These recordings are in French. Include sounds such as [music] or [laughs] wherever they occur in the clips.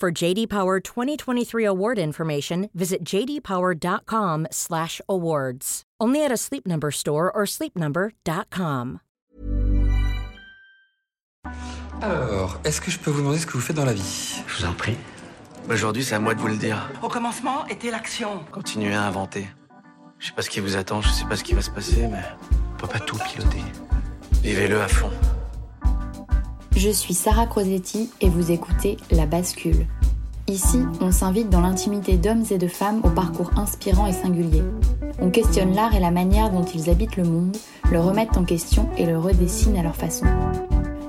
For JD Power 2023 award information, visit jdpower.com/awards. Only at a Sleep Number store or sleepnumber.com. Alors, est-ce que je peux vous demander ce que vous faites dans la vie? Je vous en prie. Aujourd'hui, c'est à moi de vous le dire. Au commencement était l'action. Continuez à inventer. Je sais pas ce qui vous attend, je sais pas ce qui va se passer, mais on peut pas tout piloter. Vivez-le à fond. Je suis Sarah Crosetti et vous écoutez La Bascule. Ici, on s'invite dans l'intimité d'hommes et de femmes au parcours inspirant et singulier. On questionne l'art et la manière dont ils habitent le monde, le remettent en question et le redessinent à leur façon.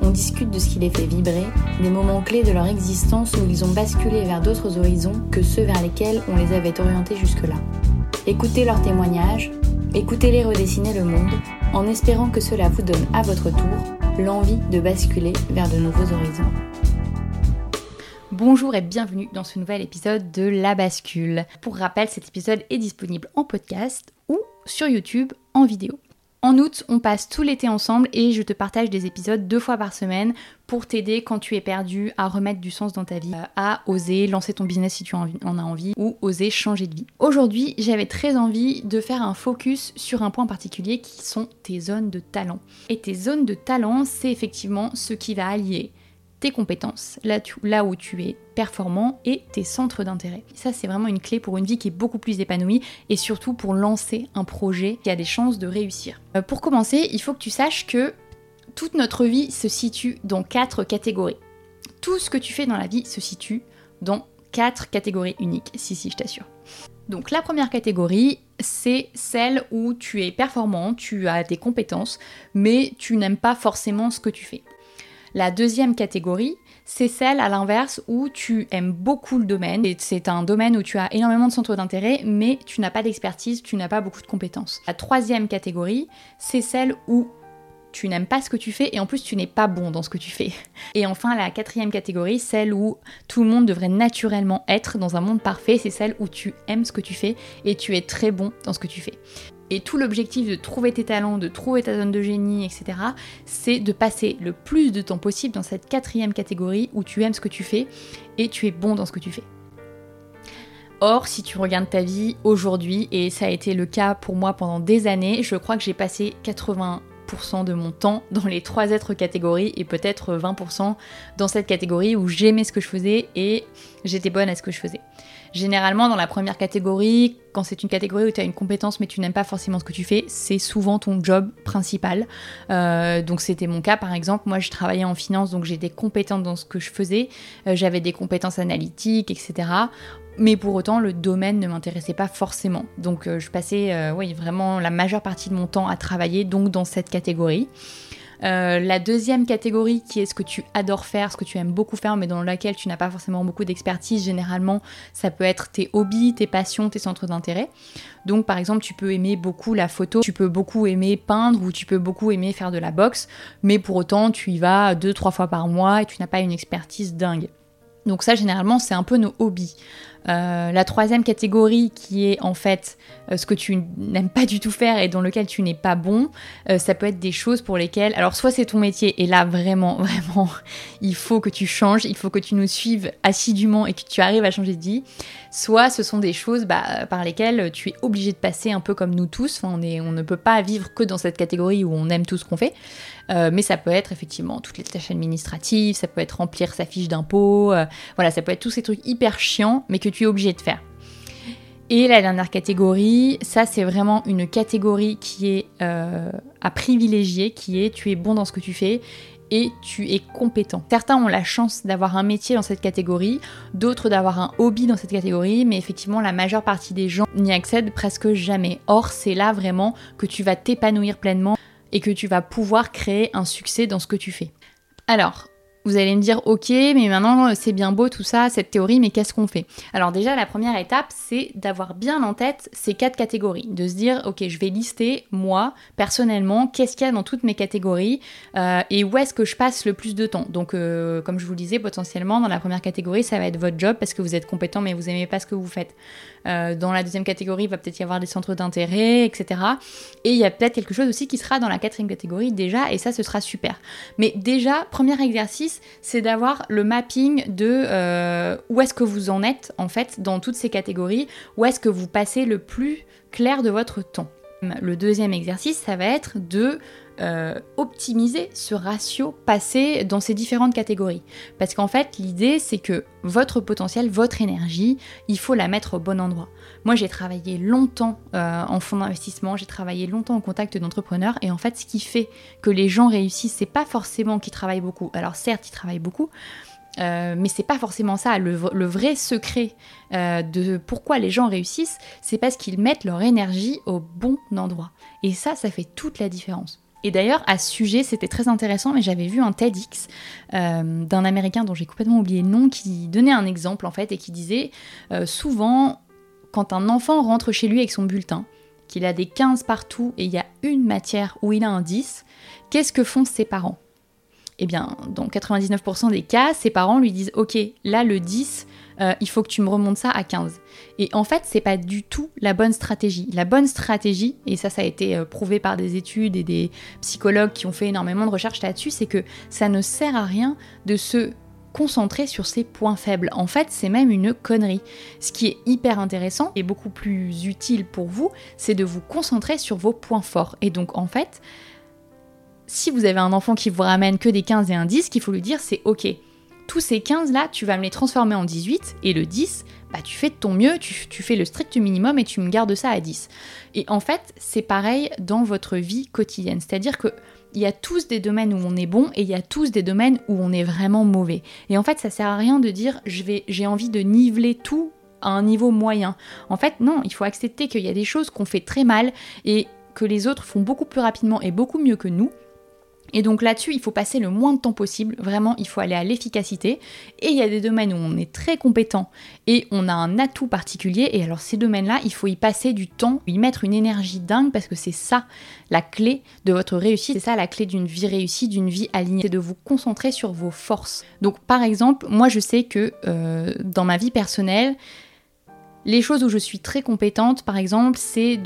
On discute de ce qui les fait vibrer, des moments clés de leur existence où ils ont basculé vers d'autres horizons que ceux vers lesquels on les avait orientés jusque-là. Écoutez leurs témoignages, écoutez-les redessiner le monde, en espérant que cela vous donne à votre tour l'envie de basculer vers de nouveaux horizons. Bonjour et bienvenue dans ce nouvel épisode de La Bascule. Pour rappel, cet épisode est disponible en podcast ou sur YouTube en vidéo. En août, on passe tout l'été ensemble et je te partage des épisodes deux fois par semaine pour t'aider quand tu es perdu à remettre du sens dans ta vie, à oser lancer ton business si tu en as envie ou oser changer de vie. Aujourd'hui, j'avais très envie de faire un focus sur un point particulier qui sont tes zones de talent. Et tes zones de talent, c'est effectivement ce qui va allier tes compétences, là, où tu es performant et tes centres d'intérêt. Ça, c'est vraiment une clé pour une vie qui est beaucoup plus épanouie et surtout pour lancer un projet qui a des chances de réussir. Euh, pour commencer, il faut que tu saches que toute notre vie se situe dans quatre catégories. Tout ce que tu fais dans la vie se situe dans quatre catégories uniques. Si, si, je t'assure. Donc la première catégorie, c'est celle où tu es performant, tu as des compétences, mais tu n'aimes pas forcément ce que tu fais. La deuxième catégorie, c'est celle à l'inverse où tu aimes beaucoup le domaine. C'est un domaine où tu as énormément de centres d'intérêt, mais tu n'as pas d'expertise, tu n'as pas beaucoup de compétences. La troisième catégorie, c'est celle où tu n'aimes pas ce que tu fais et en plus tu n'es pas bon dans ce que tu fais. Et enfin la quatrième catégorie, celle où tout le monde devrait naturellement être dans un monde parfait, c'est celle où tu aimes ce que tu fais et tu es très bon dans ce que tu fais. Et tout l'objectif de trouver tes talents, de trouver ta zone de génie, etc., c'est de passer le plus de temps possible dans cette quatrième catégorie où tu aimes ce que tu fais et tu es bon dans ce que tu fais. Or, si tu regardes ta vie aujourd'hui, et ça a été le cas pour moi pendant des années, je crois que j'ai passé 80 de mon temps dans les trois êtres catégories et peut-être 20% dans cette catégorie où j'aimais ce que je faisais et j'étais bonne à ce que je faisais. Généralement, dans la première catégorie, quand c'est une catégorie où tu as une compétence mais tu n'aimes pas forcément ce que tu fais, c'est souvent ton job principal. Euh, donc c'était mon cas par exemple. Moi, je travaillais en finance, donc j'étais compétente dans ce que je faisais. Euh, j'avais des compétences analytiques, etc. Mais pour autant, le domaine ne m'intéressait pas forcément. Donc euh, je passais oui, vraiment la majeure partie de mon temps à travailler donc dans cette catégorie. Euh, la deuxième catégorie qui est ce que tu adores faire, ce que tu aimes beaucoup faire, mais dans laquelle tu n'as pas forcément beaucoup d'expertise, généralement, ça peut être tes hobbies, tes passions, tes centres d'intérêt. Donc par exemple, tu peux aimer beaucoup la photo, tu peux beaucoup aimer peindre ou tu peux beaucoup aimer faire de la boxe, mais pour autant, tu y vas deux, trois fois par mois et tu n'as pas une expertise dingue. Donc ça, généralement, c'est un peu nos hobbies. Euh, la troisième catégorie qui est en fait euh, ce que tu n'aimes pas du tout faire et dans lequel tu n'es pas bon, euh, ça peut être des choses pour lesquelles, alors soit c'est ton métier et là vraiment, [laughs] vraiment, il faut que tu changes, il faut que tu nous suives assidûment et que tu arrives à changer de vie, soit ce sont des choses bah, par lesquelles tu es obligé de passer un peu comme nous tous, est, on ne peut pas vivre que dans cette catégorie où on aime tout ce qu'on fait. Mais ça peut être effectivement toutes les tâches administratives, ça peut être remplir sa fiche d'impôt, voilà, ça peut être tous ces trucs hyper chiants, mais que tu es obligé de faire. Et la dernière catégorie, ça c'est vraiment une catégorie qui est euh, à privilégier, qui est tu es bon dans ce que tu fais et tu es compétent. Certains ont la chance d'avoir un métier dans cette catégorie, d'autres d'avoir un hobby dans cette catégorie, mais effectivement la majeure partie des gens n'y accèdent presque jamais. Or c'est là vraiment que tu vas t'épanouir pleinement et que tu vas pouvoir créer un succès dans ce que tu fais. Alors, vous allez me dire, ok, mais maintenant c'est bien beau tout ça, cette théorie, mais qu'est-ce qu'on fait? Alors déjà, la première étape, c'est d'avoir bien en tête ces quatre catégories, de se dire, ok, je vais lister moi, personnellement, qu'est-ce qu'il y a dans toutes mes catégories euh, et où est-ce que je passe le plus de temps? Donc, euh, comme je vous le disais, potentiellement, dans la première catégorie, ça va être votre job parce que vous êtes compétent, mais vous aimez pas ce que vous faites. Euh, dans la deuxième catégorie, il va peut-être y avoir des centres d'intérêt, etc. Et il y a peut-être quelque chose aussi qui sera dans la quatrième catégorie déjà, et ça, ce sera super. Mais déjà, premier exercice, c'est d'avoir le mapping de euh, où est-ce que vous en êtes, en fait, dans toutes ces catégories, où est-ce que vous passez le plus clair de votre temps? Le deuxième exercice, ça va être de euh, optimiser ce ratio passé dans ces différentes catégories. Parce qu'en fait, l'idée, c'est que votre potentiel, votre énergie, il faut la mettre au bon endroit. Moi, j'ai travaillé longtemps euh, en fonds d'investissement, j'ai travaillé longtemps en contact d'entrepreneurs, et en fait, ce qui fait que les gens réussissent, c'est pas forcément qu'ils travaillent beaucoup. Alors certes, ils travaillent beaucoup, euh, mais c'est pas forcément ça. Le, vrai secret de pourquoi les gens réussissent, c'est parce qu'ils mettent leur énergie au bon endroit. Et ça, ça fait toute la différence. Et d'ailleurs, à ce sujet, c'était très intéressant, mais j'avais vu un TEDx euh, d'un Américain dont j'ai complètement oublié le nom, qui donnait un exemple en fait et qui disait euh, souvent, quand un enfant rentre chez lui avec son bulletin, qu'il a des 15 partout et il y a une matière où il a un 10, qu'est-ce que font ses parents? Eh bien, dans 99% des cas, ses parents lui disent Ok, là le 10, euh, il faut que tu me remontes ça à 15. Et en fait, c'est pas du tout la bonne stratégie. La bonne stratégie, et ça, ça a été euh, prouvé par des études et des psychologues qui ont fait énormément de recherches là-dessus, c'est que ça ne sert à rien de se concentrer sur ses points faibles. En fait, c'est même une connerie. Ce qui est hyper intéressant et beaucoup plus utile pour vous, c'est de vous concentrer sur vos points forts. Et donc, en fait, si vous avez un enfant qui vous ramène que des 15 et un 10, ce qu'il faut lui dire, c'est OK tous ces 15 là, tu vas me les transformer en 18 et le 10, bah tu fais de ton mieux, tu, fais le strict minimum et tu me gardes ça à 10. Et en fait, c'est pareil dans votre vie quotidienne. C'est-à-dire que il y a tous des domaines où on est bon et il y a tous des domaines où on est vraiment mauvais. Et en fait, ça sert à rien de dire je vais j'ai envie de niveler tout à un niveau moyen. En fait, non, il faut accepter qu'il y a des choses qu'on fait très mal et que les autres font beaucoup plus rapidement et beaucoup mieux que nous. Et donc là-dessus, il faut passer le moins de temps possible, vraiment, il faut aller à l'efficacité. Et il y a des domaines où on est très compétent et on a un atout particulier. Et alors ces domaines-là, il faut y passer du temps, y mettre une énergie dingue parce que c'est ça la clé de votre réussite. C'est ça la clé d'une vie réussie, d'une vie alignée. C'est de vous concentrer sur vos forces. Donc par exemple, moi je sais que euh, dans ma vie personnelle, les choses où je suis très compétente, par exemple, c'est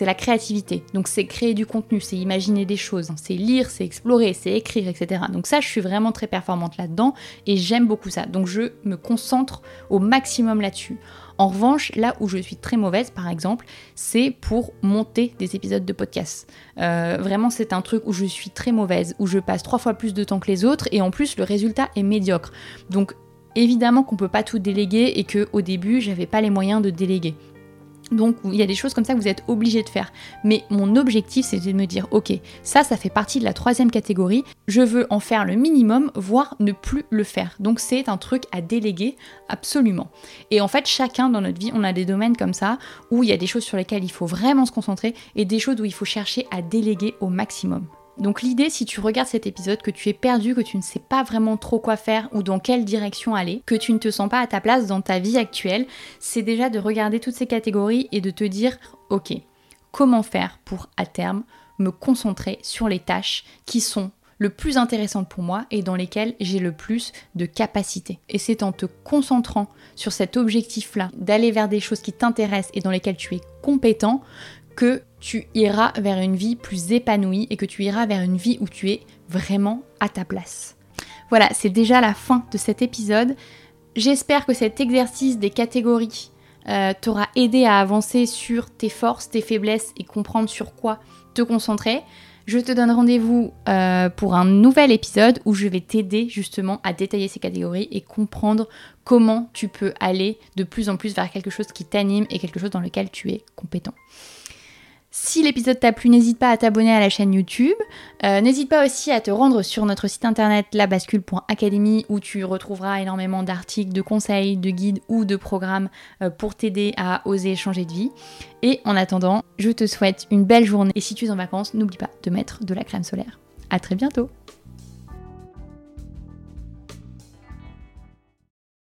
la créativité. Donc c'est créer du contenu, c'est imaginer des choses, c'est lire, c'est explorer, c'est écrire, etc. Donc ça, je suis vraiment très performante là-dedans et j'aime beaucoup ça. Donc je me concentre au maximum là-dessus. En revanche, là où je suis très mauvaise, par exemple, c'est pour monter des épisodes de podcast. Euh, vraiment, c'est un truc où je suis très mauvaise, où je passe trois fois plus de temps que les autres, et en plus, le résultat est médiocre. Donc, Évidemment qu'on peut pas tout déléguer et que au début, j'avais pas les moyens de déléguer. Donc il y a des choses comme ça que vous êtes obligé de faire. Mais mon objectif, c'est de me dire, ok, ça, ça fait partie de la troisième catégorie. Je veux en faire le minimum, voire ne plus le faire. Donc c'est un truc à déléguer absolument. Et en fait, chacun dans notre vie, on a des domaines comme ça où il y a des choses sur lesquelles il faut vraiment se concentrer et des choses où il faut chercher à déléguer au maximum. Donc l'idée, si tu regardes cet épisode, que tu es perdu, que tu ne sais pas vraiment trop quoi faire ou dans quelle direction aller, que tu ne te sens pas à ta place dans ta vie actuelle, c'est déjà de regarder toutes ces catégories et de te dire, ok, comment faire pour à terme me concentrer sur les tâches qui sont le plus intéressantes pour moi et dans lesquelles j'ai le plus de capacité. Et c'est en te concentrant sur cet objectif-là, d'aller vers des choses qui t'intéressent et dans lesquelles tu es compétent, que tu iras vers une vie plus épanouie et que tu iras vers une vie où tu es vraiment à ta place. Voilà, c'est déjà la fin de cet épisode. J'espère que cet exercice des catégories euh, t'aura aidé à avancer sur tes forces, tes faiblesses et comprendre sur quoi te concentrer. Je te donne rendez-vous euh, pour un nouvel épisode où je vais t'aider justement à détailler ces catégories et comprendre comment tu peux aller de plus en plus vers quelque chose qui t'anime et quelque chose dans lequel tu es compétent. Si l'épisode t'a plu, n'hésite pas à t'abonner à la chaîne YouTube. Euh, n'hésite pas aussi à te rendre sur notre site internet labascule.academy où tu retrouveras énormément d'articles, de conseils, de guides ou de programmes euh, pour t'aider à oser changer de vie. Et en attendant, je te souhaite une belle journée et si tu es en vacances, n'oublie pas de mettre de la crème solaire. À très bientôt